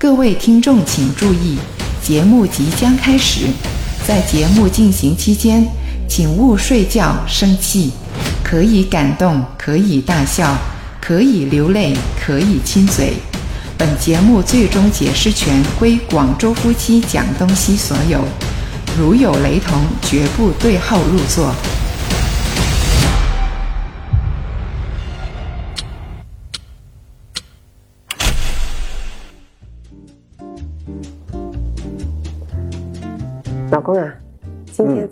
各位听众请注意，节目即将开始。在节目进行期间，请勿睡觉、生气。可以感动，可以大笑，可以流泪，可以亲嘴。本节目最终解释权归广州夫妻讲东西所有，如有雷同，绝不对号入座。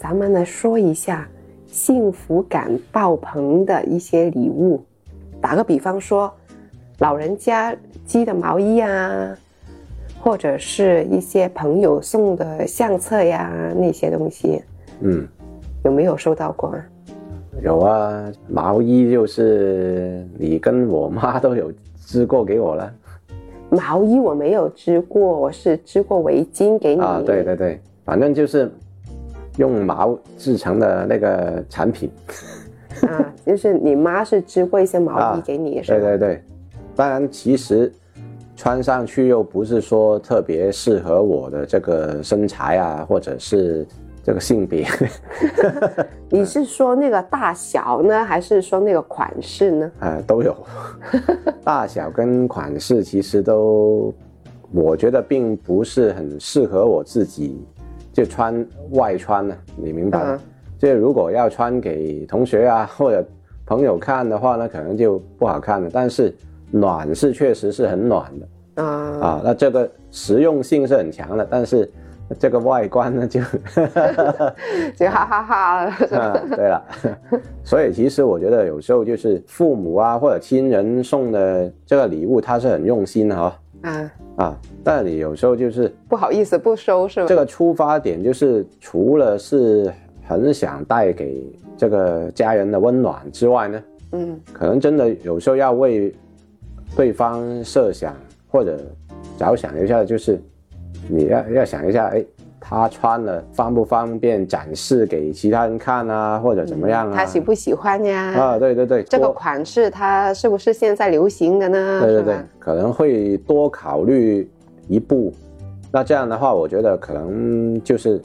咱们来说一下幸福感爆棚的一些礼物。打个比方说，老人家织的毛衣啊，或者是一些朋友送的相册呀，那些东西，嗯，有没有收到过啊？有啊，毛衣就是你跟我妈都有织过给我了毛衣我没有织过，我是织过围巾给你。啊，对对对，反正就是用毛制成的那个产品。啊，就是你妈是织过一些毛衣啊给你，是吧？对对对，当然其实穿上去又不是说特别适合我的这个身材啊，或者是这个性别。你是说那个大小呢，还是说那个款式呢？啊，都有，大小跟款式其实都，我觉得并不是很适合我自己，就穿外穿呢、你明白吗？嗯。就如果要穿给同学啊或者朋友看的话呢，可能就不好看了。但是暖是确实是很暖的。啊、啊，那这个实用性是很强的，但是这个外观呢就。就哈哈哈。啊，对了，所以其实我觉得有时候就是父母啊或者亲人送的这个礼物，他是很用心的哈、啊，啊，但你有时候就是不好意思不收是吧？这个出发点就是除了是很想带给这个家人的温暖之外呢，嗯可能真的有时候要为对方设想或者着想一下，就是你要要想一下，哎，他穿了方不方便展示给其他人看啊，或者怎么样啊？他喜不喜欢呀？啊，对对对，这个款式它是不是现在流行的呢？对对对，可能会多考虑一步。那这样的话，我觉得可能就是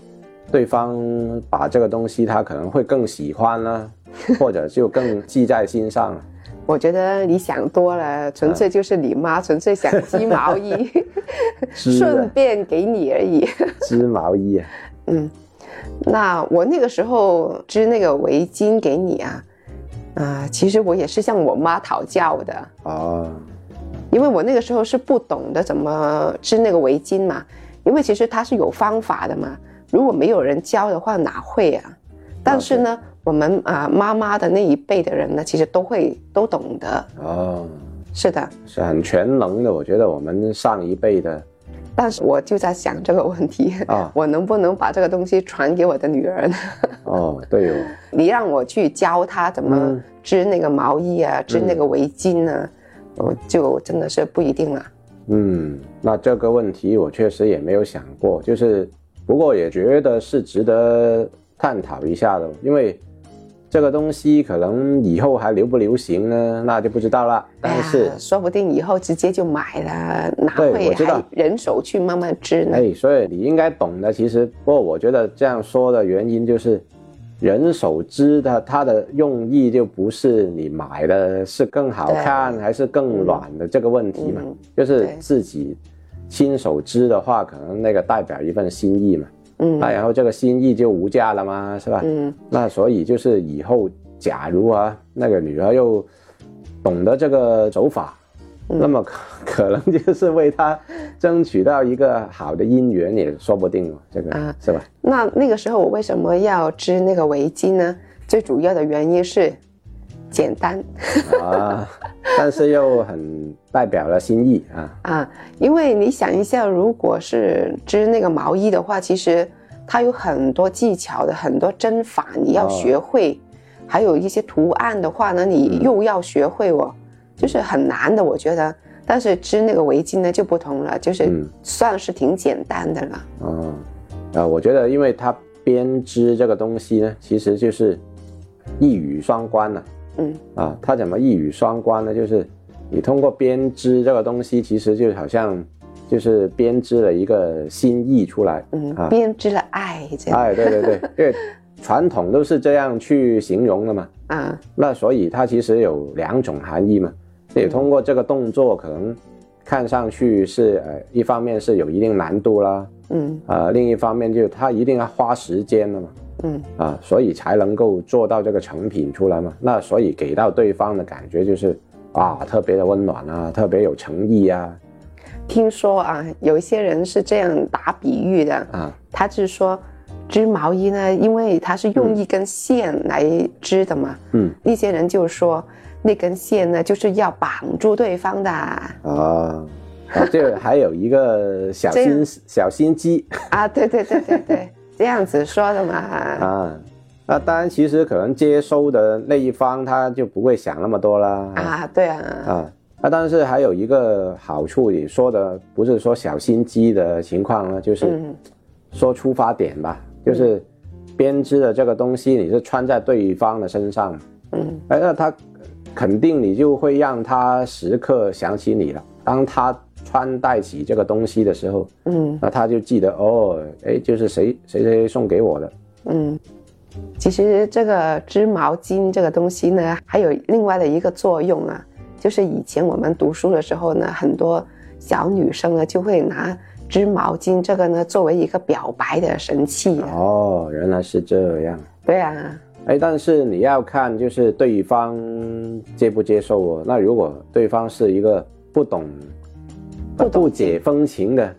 对方把这个东西他可能会更喜欢呢、或者就更记在心上。我觉得你想多了，纯粹就是你妈纯粹想织毛衣，织顺便给你而已。织毛衣。啊，嗯，那我那个时候织那个围巾给你啊，啊、其实我也是向我妈讨教的，哦，因为我那个时候是不懂得怎么织那个围巾嘛，因为其实它是有方法的嘛，如果没有人教的话哪会啊？但是呢，我们啊、妈妈的那一辈的人呢，其实都会都懂得，哦，是的。是很全能的。我觉得我们上一辈的但是我就在想这个问题，啊 我能不能把这个东西传给我的女儿呢？哦，对哦，你让我去教她怎么嗯织那个毛衣啊，织那个围巾啊，我就真的是不一定了。嗯，那这个问题我确实也没有想过，就是不过也觉得是值得探讨一下的，因为这个东西可能以后还流不流行呢，那就不知道了。但是说不定以后直接就买了，哪对会我知道还人手去慢慢织呢？哎，所以你应该懂的。其实，不过我觉得这样说的原因就是，人手织的它的用意就不是你买的是更好看还是更软的这个问题嘛，嗯就是自己亲手织的话，可能那个代表一份心意嘛。嗯那然后这个心意就无价了嘛，是吧？嗯，那所以就是以后假如啊，那个女儿又懂得这个走法，嗯那么可 可能就是为她争取到一个好的姻缘也说不定哦，这个、啊是吧？那那个时候我为什么要织那个围巾呢？最主要的原因是简单啊，但是又很代表了心意啊。啊，因为你想一下，如果是织那个毛衣的话，其实它有很多技巧的，很多针法你要哦学会，还有一些图案的话呢，你嗯又要学会哦，就是很难的，我觉得。但是织那个围巾呢就不同了，就是嗯算是挺简单的了。嗯，啊，我觉得因为它编织这个东西呢，其实就是一语双关了、嗯。啊。它怎么一语双关呢？就是你通过编织这个东西，其实就好像就是编织了一个心意出来，嗯啊，编织了爱这样，哎，对对对，因为传统都是这样去形容的嘛，啊，那所以它其实有两种含义嘛，你通过这个动作可能看上去是呃一方面是有一定难度啦，嗯。呃另一方面就是它一定要花时间的嘛，嗯。啊，所以才能够做到这个成品出来嘛。那所以给到对方的感觉就是啊，特别的温暖啊，特别有诚意啊，听说啊，有一些人是这样打比喻的，啊，他是说织毛衣呢，因为他是用一根线来织的嘛，嗯。一些人就说那根线呢就是要绑住对方的，啊，啊，这还有一个小心 小心机。啊，对对对对对，这样子说的嘛，啊。那当然，其实可能接收的那一方他就不会想那么多啦。啊，对啊，啊，那但是还有一个好处，你说的不是说小心机的情况呢，就是嗯说出发点吧，就是编织的这个东西你是穿在对方的身上，嗯哎，那他肯定你就会让他时刻想起你了。当他穿戴起这个东西的时候，嗯那他就记得哦，哎，就是谁谁谁送给我的，嗯。其实这个织毛巾这个东西呢，还有另外的一个作用啊，就是以前我们读书的时候呢，很多小女生呢就会拿织毛巾这个呢作为一个表白的神器啊。哦，原来是这样。对啊，哎，但是你要看就是对方接不接受哦。那如果对方是一个不懂、不不解风情的，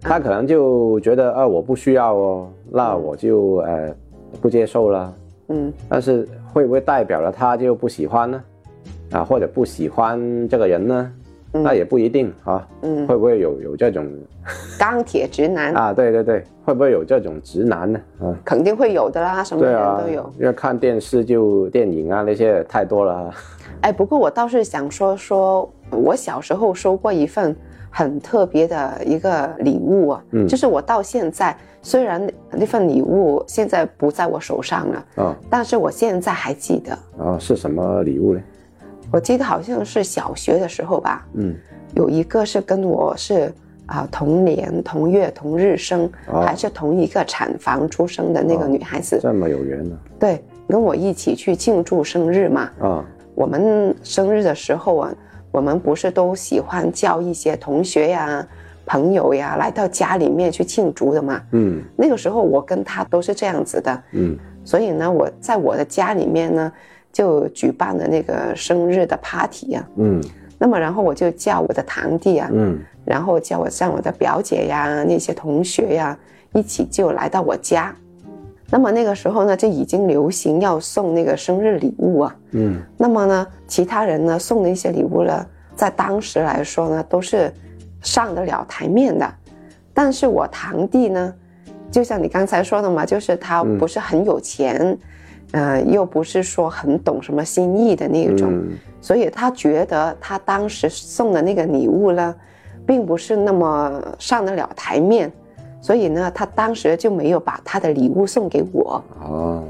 他可能就觉得啊我不需要哦，那我就呃不接受了。嗯但是会不会代表了他就不喜欢呢？啊，或者不喜欢这个人呢？嗯那也不一定啊。嗯，会不会有有这种钢铁直男、啊？对对对，会不会有这种直男呢？啊，肯定会有的啦，什么人都有。，因为看电视就电影啊那些太多了啊。哎，不过我倒是想说说，我小时候收过一份很特别的一个礼物啊，嗯。就是我到现在虽然那份礼物现在不在我手上了，啊。但是我现在还记得，啊，是什么礼物呢？我记得好像是小学的时候吧，嗯，有一个是跟我是啊、同年同月同日生，哦还是同一个产房出生的那个哦女孩子，这么有缘呢、对，跟我一起去庆祝生日嘛。啊？我们生日的时候啊，我们不是都喜欢叫一些同学呀、朋友呀来到家里面去庆祝的嘛？嗯那个时候我跟他都是这样子的，嗯所以呢，我在我的家里面呢就举办了那个生日的 party 啊。嗯那么然后我就叫我的堂弟啊，嗯然后叫我像我的表姐呀、那些同学呀，一起就来到我家。那么那个时候呢，就已经流行要送那个生日礼物啊。嗯那么呢，其他人呢送的一些礼物呢，在当时来说呢，都是上得了台面的。但是我堂弟呢，就像你刚才说的嘛，就是他嗯不是很有钱，呃，又不是说很懂什么心意的那种，嗯所以他觉得他当时送的那个礼物呢，并不是那么上得了台面，所以呢，他当时就没有把他的礼物送给我。哦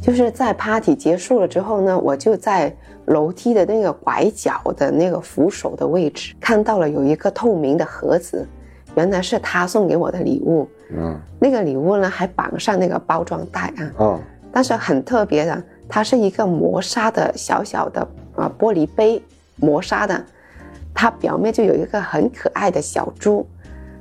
就是在 party 结束了之后呢，我就在楼梯的那个拐角的那个扶手的位置看到了有一个透明的盒子，原来是他送给我的礼物。嗯那个礼物呢还绑上那个包装袋啊，哦但是很特别的，它是一个磨砂的小小的啊玻璃杯，磨砂的，它表面就有一个很可爱的小猪。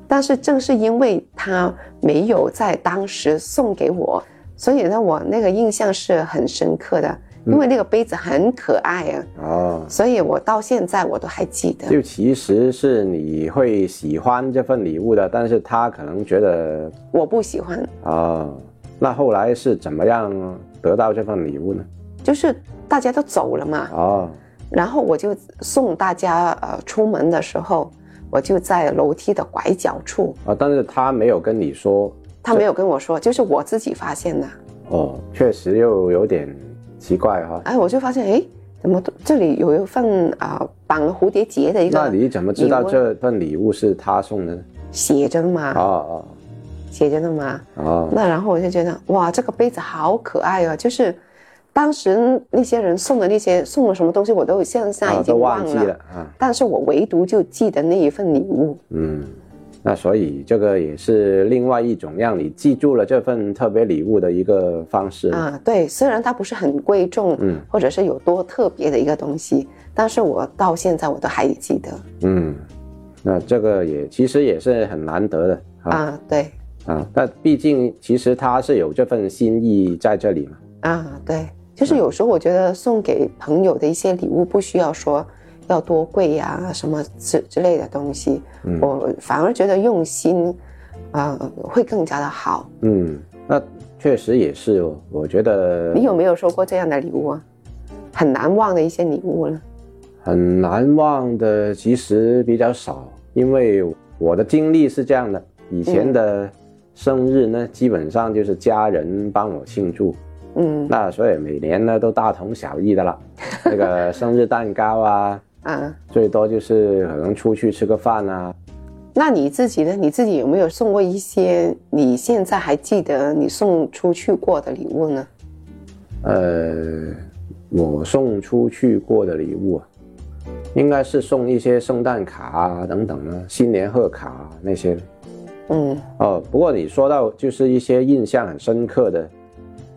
但是正是因为他没有在当时送给我，所以呢，我那个印象是很深刻的，因为那个杯子很可爱啊，哦，所以我到现在我都还记得。就其实是你会喜欢这份礼物的，但是他可能觉得我不喜欢，哦，那后来是怎么样得到这份礼物呢？就是大家都走了嘛，哦。然后我就送大家呃出门的时候，我就在楼梯的拐角处，啊，但是他没有跟你说他没有跟我说，就是我自己发现的。哦，确实又有点奇怪哈、哎，我就发现，哎，怎么这里有一份啊、绑了蝴蝶结的一个那你怎么知道这份礼物是他送的呢？写着的嘛，哦写着的嘛。哦哦，那然后我就觉得，哇，这个杯子好可爱哦，就是当时那些人送的那些送了什么东西，我都现在已啊，经忘了。忘记了啊。但是我唯独就记得那一份礼物。嗯，那所以这个也是另外一种让你记住了这份特别礼物的一个方式。啊，对，虽然它不是很贵重，嗯或者是有多特别的一个东西，但是我到现在我都还记得嗯，那这个也其实也是很难得的啊啊，对啊。但毕竟其实他是有这份心意在这里嘛。啊，对，就是有时候我觉得送给朋友的一些礼物不需要说要多贵呀、什么之之类的东西，嗯我反而觉得用心，啊，会更加的好。嗯，那确实也是哦。我觉得你有没有收过这样的礼物啊？很难忘的一些礼物呢？很难忘的，其实比较少，因为我的经历是这样的：以前的生日呢，基本上就是家人帮我庆祝，嗯那所以每年呢都大同小异的了。那个生日蛋糕啊，啊，最多就是可能出去吃个饭啊。那你自己呢？你自己有没有送过一些你现在还记得你送出去过的礼物呢？呃，我送出去过的礼物啊，应该是送一些圣诞卡啊等等啊，新年贺卡、啊、那些。嗯哦，不过你说到就是一些印象很深刻的，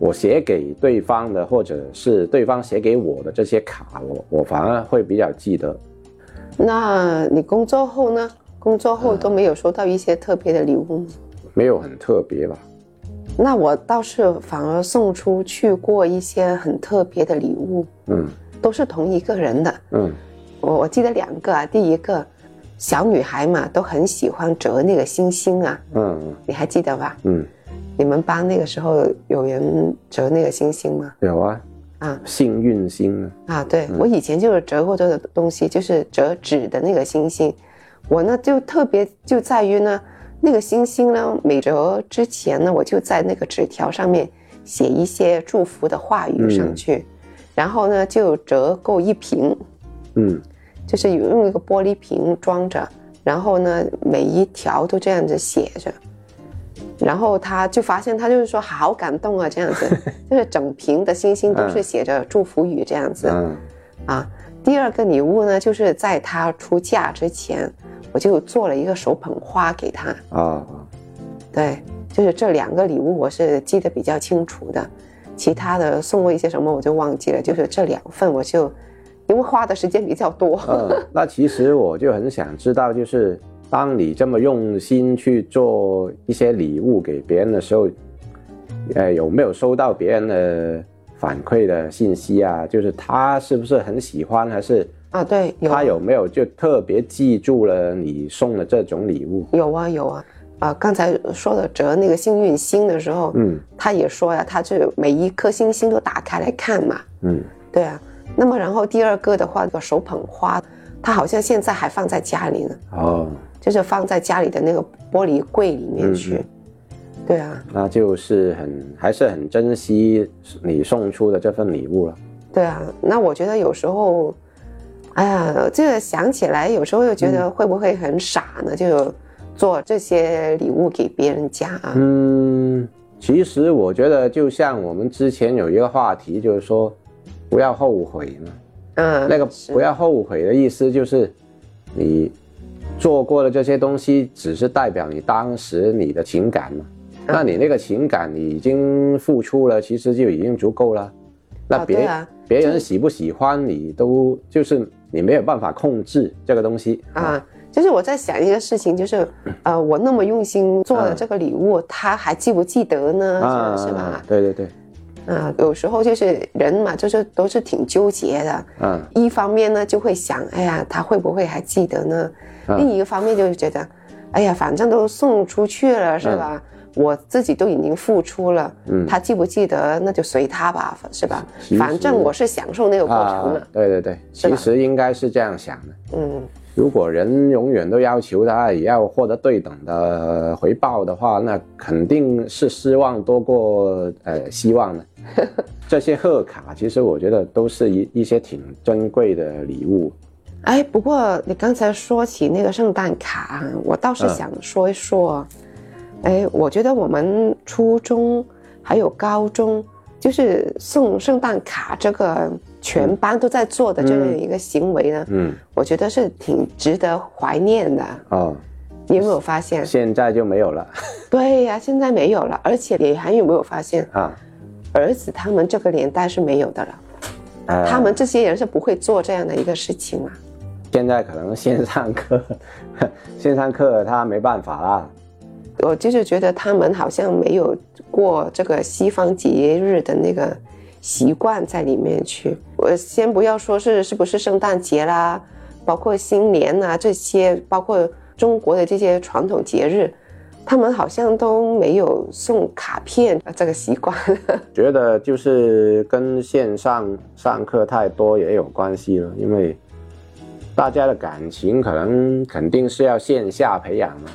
我写给对方的，或者是对方写给我的这些卡，我我反而会比较记得。那你工作后呢？工作后都没有收到一些特别的礼物吗？没有很特别吧？那我倒是反而送出去过一些很特别的礼物，嗯都是同一个人的。嗯我我记得两个啊，第一个小女孩嘛，都很喜欢折那个星星啊，嗯你还记得吧？嗯，你们班那个时候有人折那个星星吗？有啊，啊。幸运星啊，啊，对、我以前就是折过这个东西，就是折纸的那个星星。我呢就特别就在于呢，那个星星呢，每折之前呢，我就在那个纸条上面写一些祝福的话语上去，然后呢就折够一瓶，嗯就是有用一个玻璃瓶装着，然后呢每一条都这样子写着，然后他就发现他就是说好感动啊这样子，就是整瓶的星星都是写着祝福语这样子。嗯啊，第二个礼物呢，就是在他出嫁之前，我就做了一个手捧花给他。啊对，就是这两个礼物我是记得比较清楚的，其他的送过一些什么我就忘记了。就是这两份我就，因为花的时间比较多。嗯，那其实我就很想知道，就是当你这么用心去做一些礼物给别人的时候，呃，有没有收到别人的反馈的信息啊？就是他是不是很喜欢，还是啊，对，有他有没有就特别记住了你送的这种礼物？有啊有啊。啊，刚才说的折那个幸运星的时候，嗯他也说呀，他就每一颗星星都打开来看嘛。嗯对啊，那么然后第二个的话，这个手捧花，他好像现在还放在家里呢，哦，就是放在家里的那个玻璃柜里面去。嗯对啊，那就是很还是很珍惜你送出的这份礼物了。对啊，那我觉得有时候，哎呀，这个想起来，有时候又觉得会不会很傻呢？就做这些礼物给别人家啊。嗯，其实我觉得就像我们之前有一个话题，就是说不要后悔嘛。嗯，那个不要后悔的意思就是，你做过的这些东西，只是代表你当时你的情感嘛。那你那个情感你已经付出了，其实就已经足够了。那别、别人喜不喜欢你都就是你没有办法控制这个东西啊，就是我在想一个事情，就是呃，我那么用心做的这个礼物，他还记不记得呢？是吧？对对对，啊，有时候就是人嘛，就是都是挺纠结的。嗯一方面呢，就会想，哎呀，他会不会还记得呢？啊另一个方面就是觉得，哎呀，反正都送出去了，是吧？我自己都已经付出了，嗯他记不记得那就随他吧，是吧反正我是享受那个过程了啊，，对对对，其实应该是这样想的。嗯，如果人永远都要求他也要获得对等的回报的话，那肯定是失望多过呃希望的。这些贺卡其实我觉得都是一一些挺珍贵的礼物。哎，不过你刚才说起那个圣诞卡，我倒是嗯想说一说，哎，我觉得我们初中还有高中就是送圣诞卡这个全班都在做的这样一个行为呢，嗯，我觉得是挺值得怀念的。哦，你有没有发现？现在就没有了对呀、现在没有了，而且你还有没有发现，啊。儿子他们这个年代是没有的了，呃他们这些人是不会做这样的一个事情嘛。现在可能线上课，线上课他没办法啦。我就是觉得他们好像没有过这个西方节日的那个习惯在里面去。我先不要说是是不是圣诞节啦，包括新年啊这些，包括中国的这些传统节日，他们好像都没有送卡片 这个习惯。觉得就是跟线上上课太多也有关系了，因为大家的感情可能肯定是要线下培养嘛。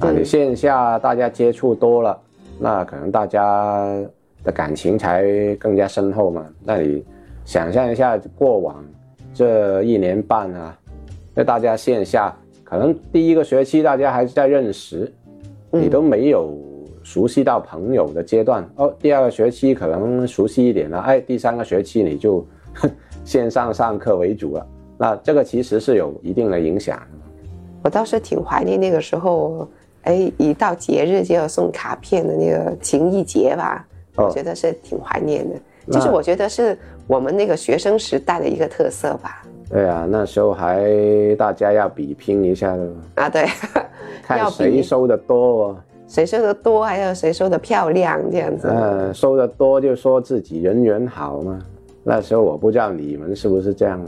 啊，你线下大家接触多了，那可能大家的感情才更加深厚嘛。那你想象一下过往这一年半啊，那大家线下可能第一个学期大家还是在认识，你都没有熟悉到朋友的阶段哦。第二个学期可能熟悉一点了，哎，第三个学期你就线上上课为主了。那这个其实是有一定的影响。我倒是挺怀念那个时候，哎，一到节日就要送卡片的那个情谊节吧，哦我觉得是挺怀念的。那就是我觉得是我们那个学生时代的一个特色吧。对啊，那时候还大家要比拼一下的，啊，对，看要谁收的多哦。谁收的多，还有谁收的漂亮，这样子。呃，收的多就说自己人缘好嘛。那时候我不知道你们是不是这样。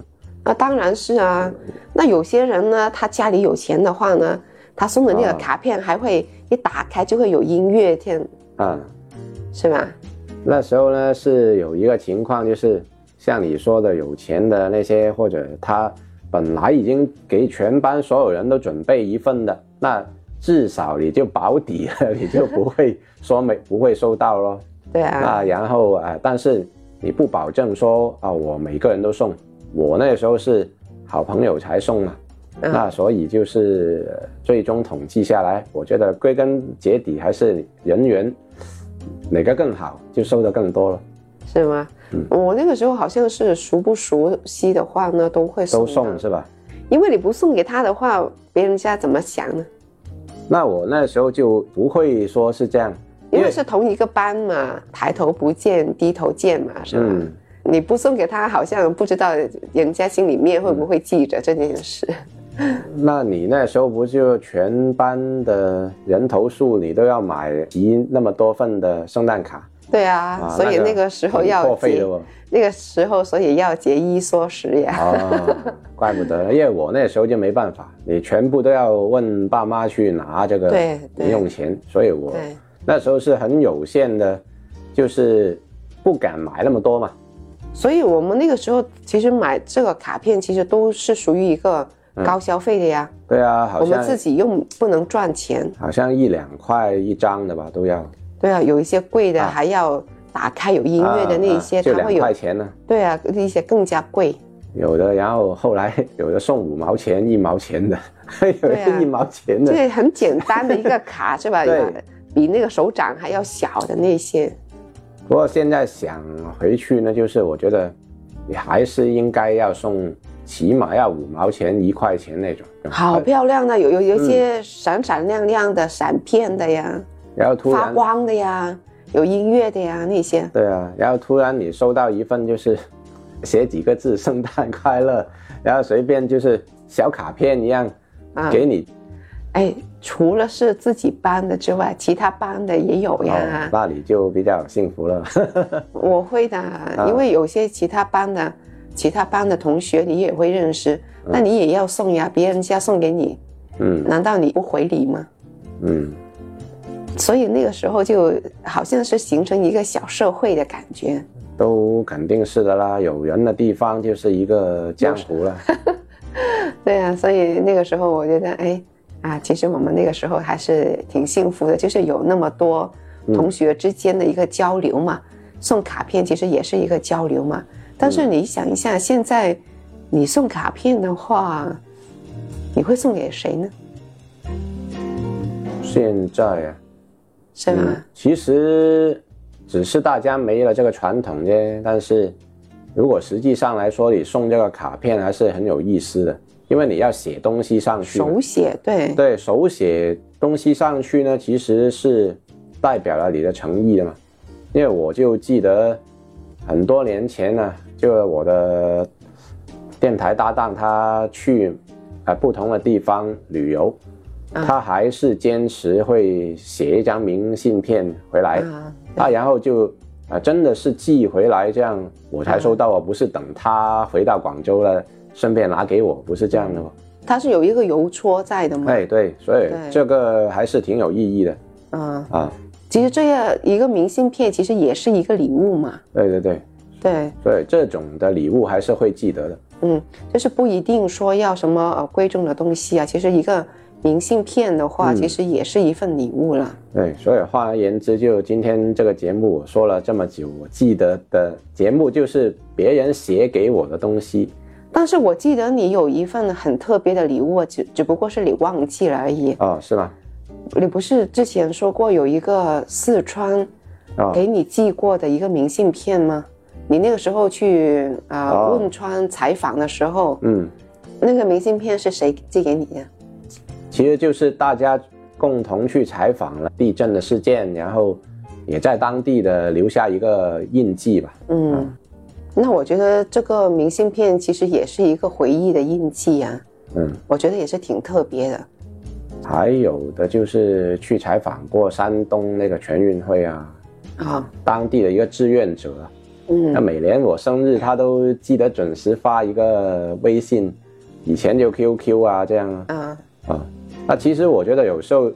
啊，当然是啊。那有些人呢，他家里有钱的话呢，他送的那个啊卡片还会一打开就会有音乐，这样啊，是吧？那时候呢是有一个情况，就是像你说的，有钱的那些，或者他本来已经给全班所有人都准备一份的，那至少你就保底了，你就不会说没不会收到咯。对啊，那然后啊、呃但是你不保证说啊、我每个人都送，我那时候是好朋友才送嘛，嗯。那所以就是呃最终统计下来，我觉得归根结底还是人缘哪个更好，就收的更多了，是吗？嗯我那个时候好像是熟不熟悉的话呢，都会送都送是吧？因为你不送给他的话，别人家怎么想呢？那我那时候就不会说是这样，因为是同一个班嘛，抬头不见低头见嘛，是吧？嗯你不送给他，好像不知道人家心里面会不会记着这件事。那你那时候不就全班的人头数，你都要买集那么多份的圣诞卡？对啊，啊所以那个时候要节。那个时候所以要节衣缩食呀。哦，怪不得，因为我那时候就没办法，你全部都要问爸妈去拿这个零用钱，所以我，那时候是很有限的，就是不敢买那么多嘛。所以我们那个时候其实买这个卡片，其实都是属于一个高消费的呀。对啊，好像我们自己用不能赚钱。好像一两块一张的吧，都要对啊，有一些贵的啊还要打开有音乐的那一些，就两它会有块钱呢。对啊，一些更加贵。有的，然后后来有的送五毛钱、一毛钱的，有 对啊的一毛钱的。这很简单的一个卡是吧？对比那个手掌还要小的那些。不过现在想回去呢，就是我觉得你还是应该要送，起码要五毛钱、一块钱那种。好漂亮的，有有有一些闪闪亮亮的闪片的呀，然后突然，发光的呀，有音乐的呀那些。对啊，然后突然你收到一份就是 写几个字“圣诞快乐”，然后随便就是小卡片一样啊给你，哎，除了是自己班的之外，其他班的也有哦呀。，那你就比较幸福了。我会的，因为有些其他班的、其他班的同学你也会认识，那你也要送呀，别人家送给你，嗯难道你不回礼吗？嗯，所以那个时候就好像是形成一个小社会的感觉。都肯定是的啦，有人的地方就是一个江湖了。对啊，所以那个时候我觉得，哎，啊，其实我们那个时候还是挺幸福的，就是有那么多同学之间的一个交流嘛。送卡片其实也是一个交流嘛。但是你想一下，现在你送卡片的话，你会送给谁呢？现在啊，是吗？嗯其实只是大家没了这个传统啫。但是如果实际上来说，你送这个卡片还是很有意思的，因为你要写东西上去，手写，对，对手写东西上去呢，其实是代表了你的诚意的嘛。因为我就记得很多年前呢，就我的电台搭档他去呃不同的地方旅游，啊他还是坚持会写一张明信片回来，啊，啊，然后就啊、呃真的是寄回来，这样我才收到啊，不是等他回到广州了顺便拿给我，不是这样的吗。它是有一个邮戳在的吗，哎，对，所以对。这个还是挺有意义的。嗯，啊。其实这样一个明信片其实也是一个礼物嘛，对对对，对，所以这种的礼物还是会记得的。嗯，就是不一定说要什么呃贵重的东西啊，其实一个明信片的话，嗯其实也是一份礼物了。对，所以换而言之，就今天这个节目我说了这么久，我记得的节目就是别人写给我的东西。但是我记得你有一份很特别的礼物，只只不过是你忘记了而已。哦，是吗？你不是之前说过有一个四川哦，给你寄过的一个明信片吗？你那个时候去啊、呃哦汶川采访的时候，嗯，那个明信片是谁寄给你的？其实就是大家共同去采访了地震的事件，然后也在当地的留下一个印记吧。嗯，那我觉得这个明信片其实也是一个回忆的印记啊，嗯，我觉得也是挺特别的。还有的就是去采访过山东那个全运会啊，啊，当地的一个志愿者嗯，那嗯每年我生日他都记得准时发一个微信，以前就 QQ 啊这样啊。啊，啊。那其实我觉得有时候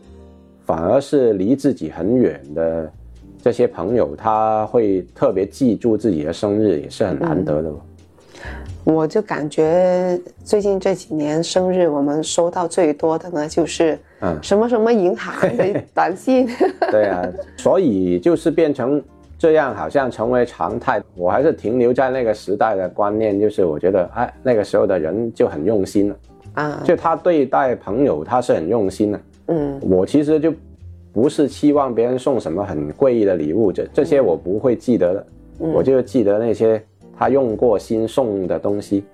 反而是离自己很远的这些朋友，他会特别记住自己的生日，也是很难得的哦。我就感觉最近这几年生日，我们收到最多的呢，就是嗯什么什么银行 的短信。对啊，所以就是变成这样，好像成为常态。我还是停留在那个时代的观念，就是我觉得，哎，那个时候的人就很用心了，啊，就他对待朋友他是很用心的。嗯。我其实就不是期望别人送什么很贵的礼物，这这些我不会记得的，嗯。我就记得那些他用过心送的东西。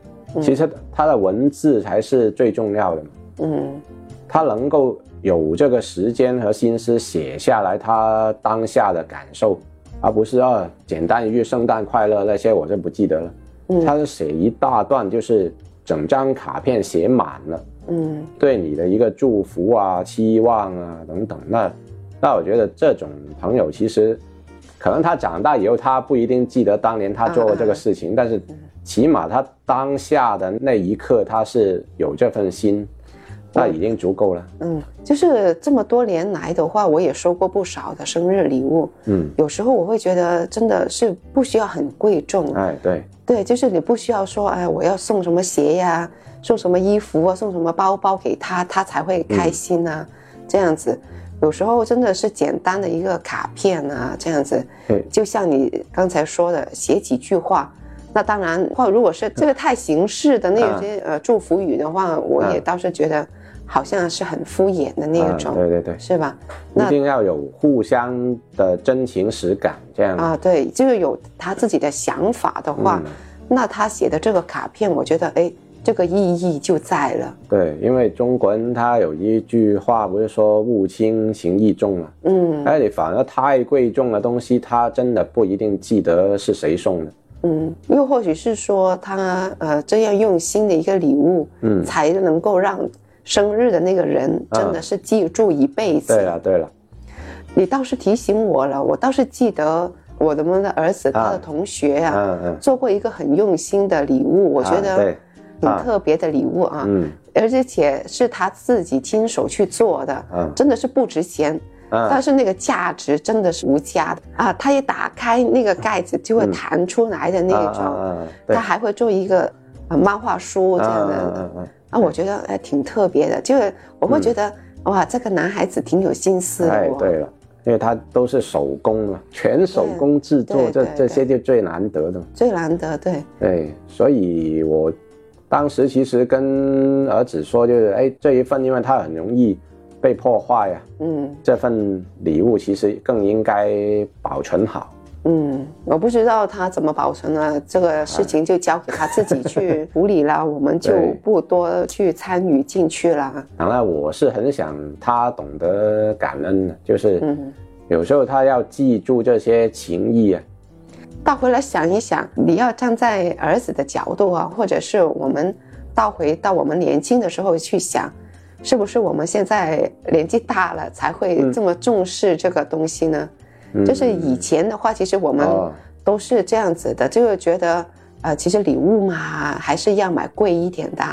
其实他的文字才是最重要的嘛，嗯。他能够有这个时间和心思写下来他当下的感受，而不是啊简单一句圣诞快乐那些我就不记得了。嗯。他是写一大段，就是整张卡片写满了。嗯对你的一个祝福啊、期望啊等等。那那我觉得这种朋友其实，可能他长大以后他不一定记得当年他做过这个事情，但是起码他当下的那一刻他是有这份心，那已经足够了。嗯，就是这么多年来的话，我也收过不少的生日礼物。嗯，有时候我会觉得真的是不需要很贵重，哎，对，对，就是你不需要说，哎，我要送什么鞋呀，送什么衣服啊，送什么包包给他，他才会开心啊，这样子。有时候真的是简单的一个卡片啊，这样子对，就像你刚才说的，写几句话。那当然，或如果是这个太形式的那些、呃祝福语的话，我也嗯倒是觉得好像是很敷衍的那一种，对对对，是吧？一定要有互相的真情实感，这样。啊，对，就是有他自己的想法的话，嗯那他写的这个卡片，我觉得哎，这个意义就在了。对，因为中国人他有一句话不是说物轻情意重嘛，嗯哎，你反而太贵重的东西，他真的不一定记得是谁送的。嗯，又或许是说他呃这样用心的一个礼物，嗯才能够让生日的那个人真的是记住一辈子。对了对了，你倒是提醒我了，我倒是记得我的们的儿子他的同学啊，嗯嗯，做过一个很用心的礼物，我觉得啊对，挺啊。特别的礼物啊。嗯。而且是他自己亲手去做的，嗯。真的是不值钱，但嗯，是那个价值真的是无价的。啊！他一打开那个盖子就会弹出来的那啊种，啊啊对。他，还会做一个呃漫画书这样嗯的啊，我觉得哎挺特别的，就是我会觉得、哇，这个男孩子挺有心思嗯，的哦。哎对了，因为他都是手工嘛，全手工制作，这这些就最难得的。最难得对，对，所以我当时其实跟儿子说，就是哎这一份，因为它很容易被破坏啊，嗯这份礼物其实更应该保存好。嗯，我不知道他怎么保存了，这个事情就交给他自己去处理了，我们就不多去参与进去了。当然，我是很想他懂得感恩的，就是嗯，有时候他要记住这些情谊啊。倒回来想一想，你要站在儿子的角度啊，或者是我们倒回到我们年轻的时候去想，是不是我们现在年纪大了才会这么重视这个东西呢？就是以前的话，其实我们哦都是这样子的，就是觉得。呃，其实礼物嘛，还是要买贵一点的，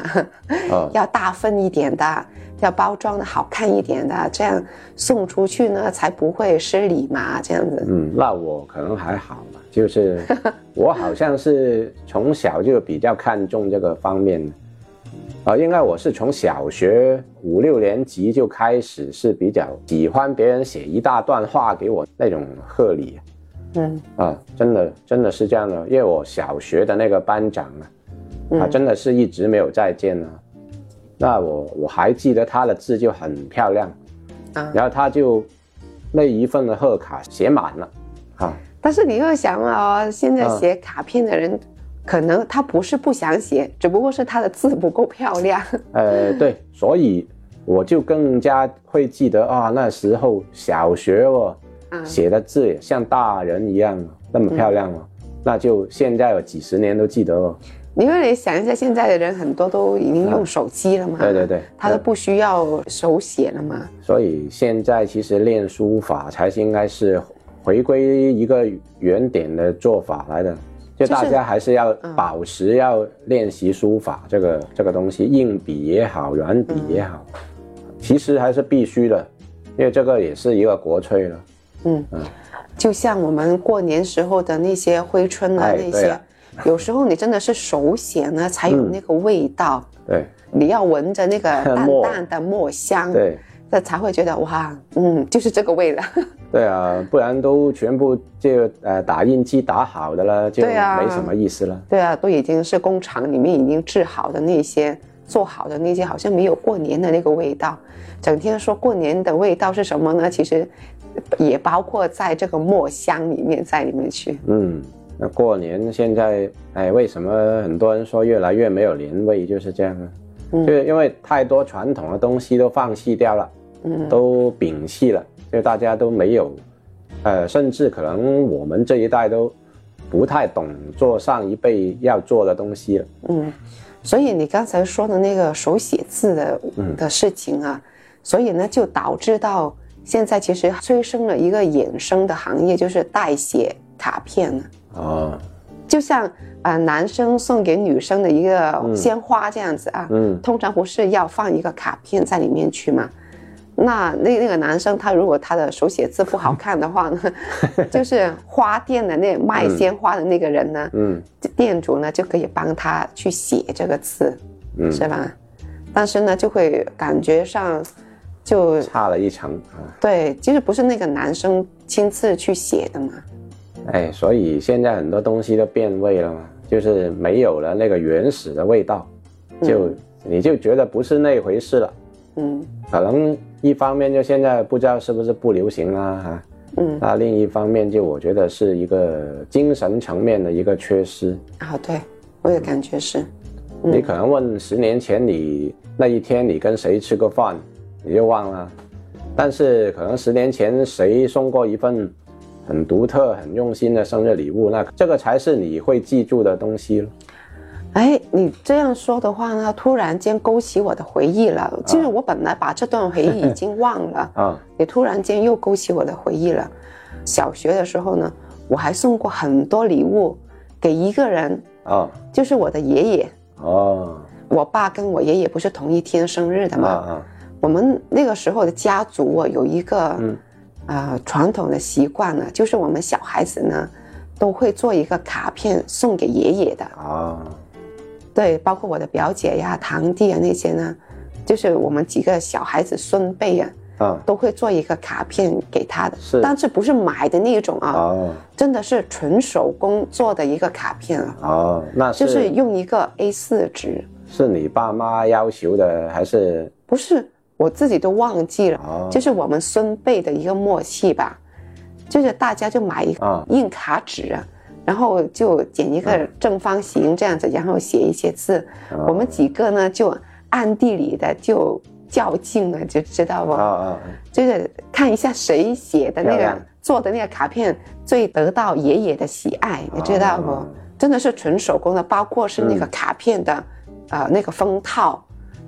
哦 要大份一点的，要包装的好看一点的，这样送出去呢才不会失礼嘛，这样子。嗯，那我可能还好吧，就是我好像是从小就比较看重这个方面的，啊、应该我是从小学五六年级就开始是比较喜欢别人写一大段话给我那种贺礼。嗯。啊，真的真的是这样的，因为我小学的那个班长啊，嗯。他真的是一直没有再见了，那我我还记得他的字就很漂亮，啊，然后他就那一份的贺卡写满了，啊。但是你又想啊、哦，现在嗯写卡片的人，可能他不是不想写，只不过是他的字不够漂亮。呃，对，所以我就更加会记得啊，那时候小学哦，嗯写的字也像大人一样那么漂亮哦，那就现在有几十年都记得哦。因为你想一下，现在的人很多都已经用手机了嘛，对对对他都不需要手写了嘛。所以现在其实练书法才是应该是回归一个原点的做法来的，就大家还是要保持要练习书法这个这个东西，硬笔也好，软笔也好，其实还是必须的，因为这个也是一个国粹了。嗯，就像我们过年时候的那些挥春啊，哎那些，有时候你真的是手写呢，才有嗯。那个味道。对。你要闻着那个 淡淡的墨香，对。那才会觉得哇，嗯，就是这个味了。对啊，不然都全部就呃打印机打好的了，就没什么意思了。对啊，都已经是工厂里面已经制好的那些做好的那些，好像没有过年的那个味道。整天说过年的味道是什么呢？其实也包括在这个墨香里面在里面去。嗯，那过年现在，哎，为什么很多人说越来越没有年味，就是这样啊？嗯就是因为太多传统的东西都放弃掉了，嗯都摒弃了，就大家都没有，呃，甚至可能我们这一代都不太懂做上一辈要做的东西了。嗯，所以你刚才说的那个手写字的嗯的事情啊，所以呢就导致到现在其实催生了一个衍生的行业，就是代写卡片了。哦，就像啊、呃男生送给女生的一个鲜花这样子啊，嗯通常不是要放一个卡片在里面去吗？那那那个男生他如果他的手写字不好看的话呢，就是花店的那卖鲜花的那个人呢，嗯店主呢就可以帮他去写这个字，嗯，是吧？但是呢，就会感觉上就差了一层啊。对，其实不是那个男生亲自去写的嘛。哎，所以现在很多东西都变味了嘛，就是没有了那个原始的味道，就、你就觉得不是那回事了。嗯可能一方面就现在不知道是不是不流行啊哈，嗯那另一方面就我觉得是一个精神层面的一个缺失。啊，对，我也感觉是。你可能问十年前你那一天你跟谁吃过饭，你就忘了，但是可能十年前谁送过一份很独特、很用心的生日礼物，那这个才是你会记住的东西了。哎，你这样说的话呢，突然间勾起我的回忆了。其实我本来把这段回忆已经忘了，啊，你突然间又勾起我的回忆了。小学的时候呢，我还送过很多礼物给一个人，啊，就是我的爷爷。哦，我爸跟我爷爷不是同一天生日的啊嘛？啊，我们那个时候的家族啊，有一个嗯啊、传统的习惯呢，就是我们小孩子呢都会做一个卡片送给爷爷的。啊，对，包括我的表姐呀、堂弟啊那些呢，就是我们几个小孩子孙辈啊，啊，都会做一个卡片给他的。是但是不是买的那种啊，哦，真的是纯手工做的一个卡片啊，哦，那是就是用一个 A 四纸，是你爸妈要求的，还是不是我自己都忘记了，哦就是我们孙辈的一个默契吧。就是大家就买一个啊印卡纸啊，然后就剪一个正方形这样子，然后写一些字。啊我们几个呢就暗地里的就较劲了，就知道不？啊啊，就是看一下谁写的那个做的那个卡片最得到爷爷的喜爱，你知道不？啊真的是纯手工的，包括是那个嗯卡片的，呃，那个封套，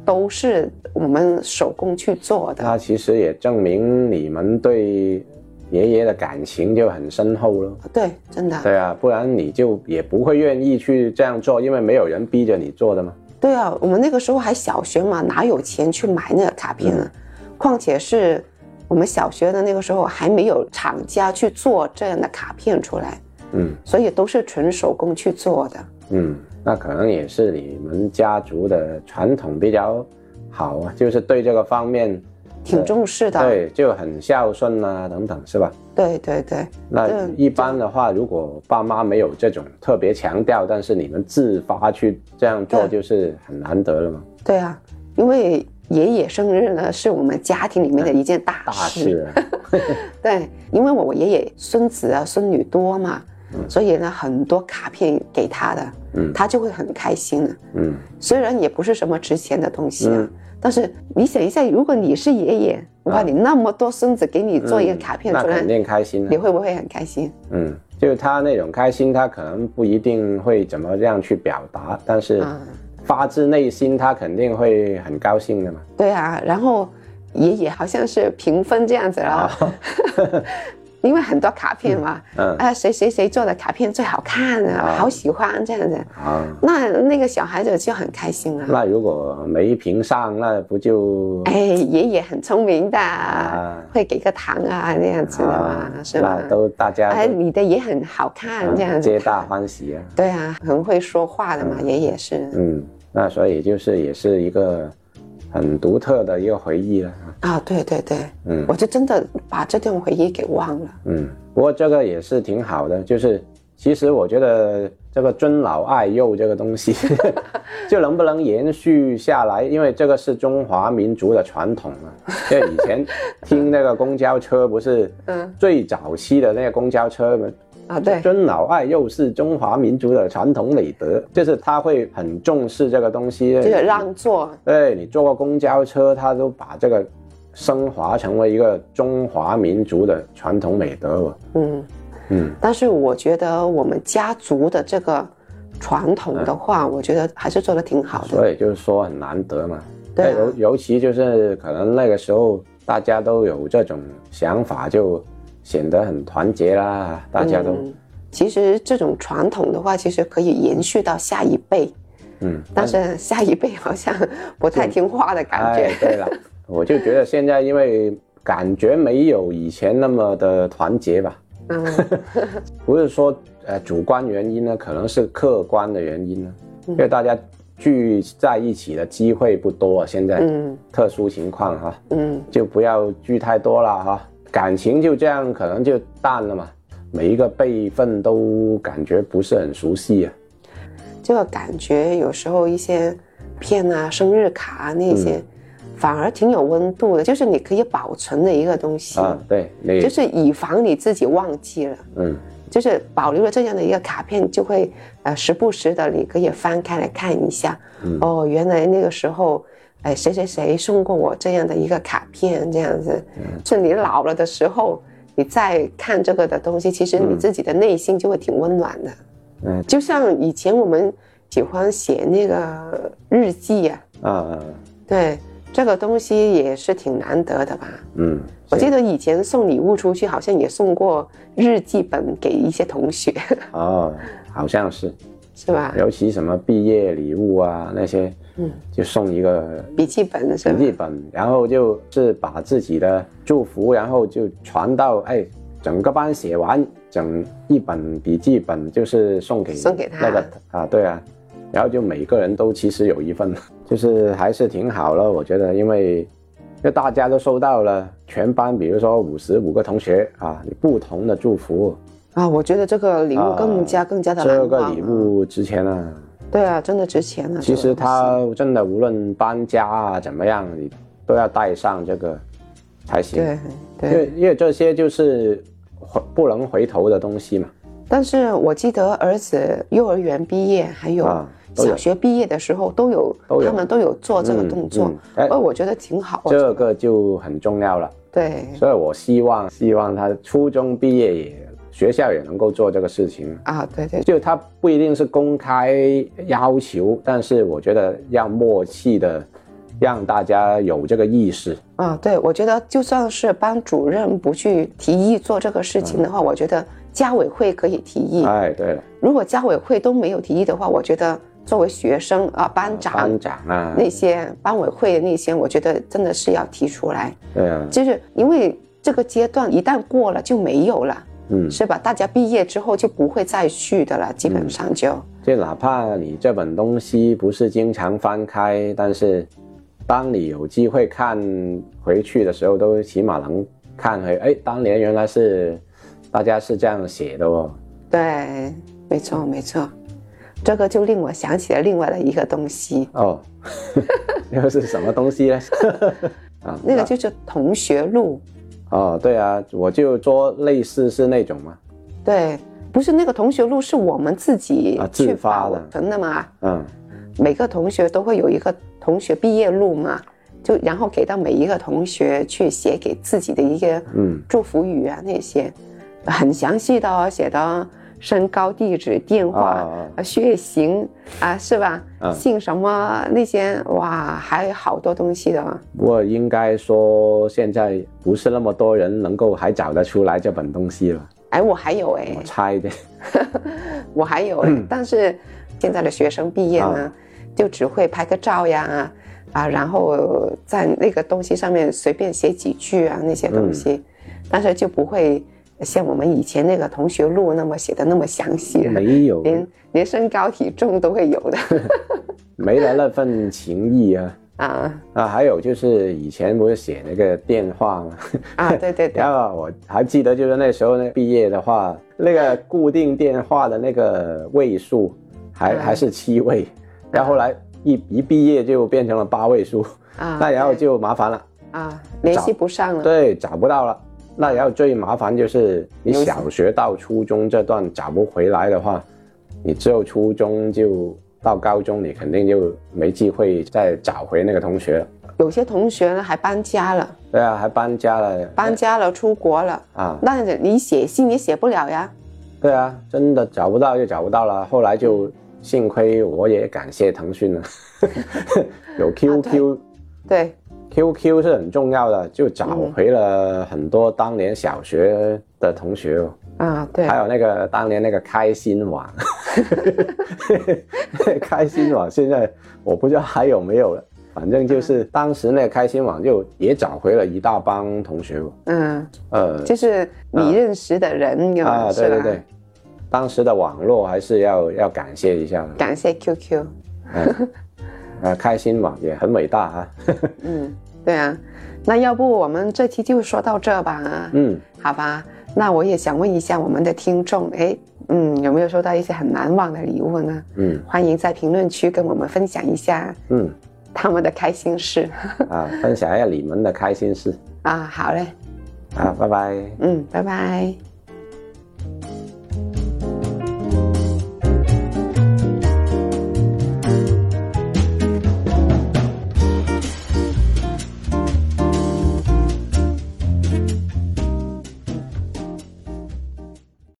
都是我们手工去做的。那其实也证明你们对爷爷的感情就很深厚了。对，真的。对啊，不然你就也不会愿意去这样做，因为没有人逼着你做的嘛。对啊，我们那个时候还小学嘛，哪有钱去买那个卡片呢？况且是我们小学的那个时候还没有厂家去做这样的卡片出来，嗯所以都是纯手工去做的。嗯，那可能也是你们家族的传统比较好啊，就是对这个方面，挺重视的，对，就很孝顺啊等等，是吧？对对对。那一般的话，如果爸妈没有这种特别强调，但是你们自发去这样做，就是很难得了嘛，对啊，因为爷爷生日呢是我们家庭里面的一件大大事。啊。对，因为我爷爷孙子啊孙女多嘛，所以呢很多卡片给他的，嗯。他就会很开心的。嗯。虽然也不是什么值钱的东西啊，嗯但是你想一下，如果你是爷爷，哇，你那么多孙子给你做一个卡片出来，肯定开心啊你。会不会很开心？嗯，就是他那种开心，他可能不一定会怎么样去表达，但是嗯发自内心，他肯定会很高兴的嘛。对啊，然后爷爷好像是平分这样子啊，因为很多卡片嘛，嗯啊，谁谁谁做的卡片最好看啊，啊好喜欢这样子，啊，那那个小孩子就很开心啊。那如果没评上，那不就哎，爷爷很聪明的，啊会给个糖啊那样子的嘛，是吧那？都大家哎，你的也很好看，这样子。皆大欢喜啊。对啊，很会说话的嘛，爷爷是嗯，那所以就是也是一个很独特的一个回忆了。啊，对对对，嗯我就真的把这段回忆给忘了。嗯，不过这个也是挺好的，就是其实我觉得这个尊老爱幼这个东西，就能不能延续下来，因为这个是中华民族的传统嘛。因为以前听那个公交车，不是 嗯最早期的那个公交车嘛，啊，对，尊老爱幼是中华民族的传统美德，就是他会很重视这个东西。这个让座，对你坐过公交车，他都把这个升华成为一个中华民族的传统美德了。嗯，嗯但是我觉得我们家族的这个传统的话，我觉得还是做的挺好的。所以就是说很难得嘛。对啊尤尤其就是可能那个时候大家都有这种想法，就显得很团结啦。大家都。嗯其实这种传统的话，其实可以延续到下一辈，嗯，但是下一辈好像不太听话的感觉。哎，对了，我就觉得现在因为感觉没有以前那么的团结吧，嗯，不是说呃主观原因呢，可能是客观的原因呢，因为大家聚在一起的机会不多啊，现在嗯。特殊情况哈、嗯，就不要聚太多了哈，感情就这样可能就淡了嘛，每一个辈分都感觉不是很熟悉啊，这个感觉有时候一些片啊、生日卡啊那嗯。些，反而挺有温度的，就是你可以保存的一个东西，啊，对，你就是以防你自己忘记了。嗯。就是保留了这样的一个卡片，就会呃时不时的你可以翻开来看一下，嗯。哦，原来那个时候，哎谁谁谁送过我这样的一个卡片，这样子，嗯是你老了的时候，你再看这个的东西，其实你自己的内心就会挺温暖的。嗯就像以前我们喜欢写那个日记呀、啊对，这个东西也是挺难得的吧。嗯，我记得以前送礼物出去，好像也送过日记本给一些同学，哦，好像是。是吧？尤其什么毕业礼物啊那些，嗯，就送一个笔记本是吧？笔记本，然后就是把自己的祝福，然后就传到哎，整个班写完，整一本笔记本就是送给送给他那个啊，对啊，然后就每个人都其实有一份，就是还是挺好了，我觉得，因为因为大家都收到了，全班比如说五十五个同学啊，你不同的祝福，啊，我觉得这个礼物啊更加、更加的难这个，礼物值钱啊。对啊，真的值钱啊。其实他真的无论搬家啊怎么样，你都要带上这个才行。对因为因为这些就是回不能回头的东西嘛。但是我记得儿子幼儿园毕业，还有啊小学毕业的时候都有，他们都有做这个嗯动作嗯，哎而我觉得挺好。这个就很重要了。对所以我希望希望他初中毕业也学校也能够做这个事情。啊，对对。就他不一定是公开要求，但是我觉得要默契的让大家有这个意识。啊，对，我觉得就算是班主任不去提议做这个事情的话，我觉得家委会可以提议。哎，对。了，如果家委会都没有提议的话，我觉得作为学生啊，班长班长啊，那些班委会的那些，我觉得真的是要提出来，对啊，就是因为这个阶段一旦过了就没有了，嗯，是吧？大家毕业之后就不会再续的了，基本上就。就哪怕你这本东西不是经常翻开，但是当你有机会看回去的时候，都起码能看回，哎，当年原来是大家是这样写的哦。对，没错没错，这个就令我想起了另外的一个东西，哦，又是什么东西呢？啊，那个就是同学录。哦，对啊，我就说类似是那种嘛，对，不是那个同学录，是我们自己啊自去发的。保存的嘛。嗯，每个同学都会有一个同学毕业录嘛，就然后给到每一个同学去写给自己的一个嗯。祝福语啊那些，很详细的哦，写的身高、地址、电话、血型啊是吧？啊姓什么那些哇，还有好多东西的。哦。不过应该说现在不是那么多人能够还找得出来这本东西了，哎，我还有哎。我，差一点。我还有哎，但是现在的学生毕业呢，啊。就只会拍个照呀，啊，然后在那个东西上面随便写几句啊那些东西，但是就不会像我们以前那个同学录那么写的那么详细了，没有，连连身高体重都会有的 没了那份情谊啊。啊啊，还有就是以前不是写那个电话吗？啊，对对 对然后我还记得，就是那时候那毕业的话，那个固定电话的那个位数还、嗯还是七位，然后后来一一毕业就变成了八位数，啊，那然后就麻烦了，啊联系不上了，对，找不到了。那然后最麻烦就是你小学到初中这段找不回来的话，你只有初中就到高中，你肯定就没机会再找回那个同学了。有些同学呢还搬家了，对啊，还搬家了，搬家了出国了，啊，那你写信也写不了呀，对啊，真的找不到就找不到了。后来就幸亏我也感谢腾讯了，有 QQ，QQ、对 QQ 是很重要的，就找回了很多当年小学的同学哦。啊对，还有那个当年那个开心网，开心网现在我不知道还有没有了，反正就是当时那个开心网就也找回了一大帮同学哦。嗯。呃，就是你认识的人有、啊，对对对，当时的网络还是要要感谢一下的。感谢 QQ，嗯，呃，开心嘛也很伟大啊。嗯，对啊。那要不我们这期就说到这吧？嗯，好吧。那我也想问一下我们的听众，哎，嗯，有没有收到一些很难忘的礼物呢？嗯欢迎在评论区跟我们分享一下嗯，他们的开心事 啊，分享一下你们的开心事啊。好嘞，啊，拜拜。嗯，拜拜。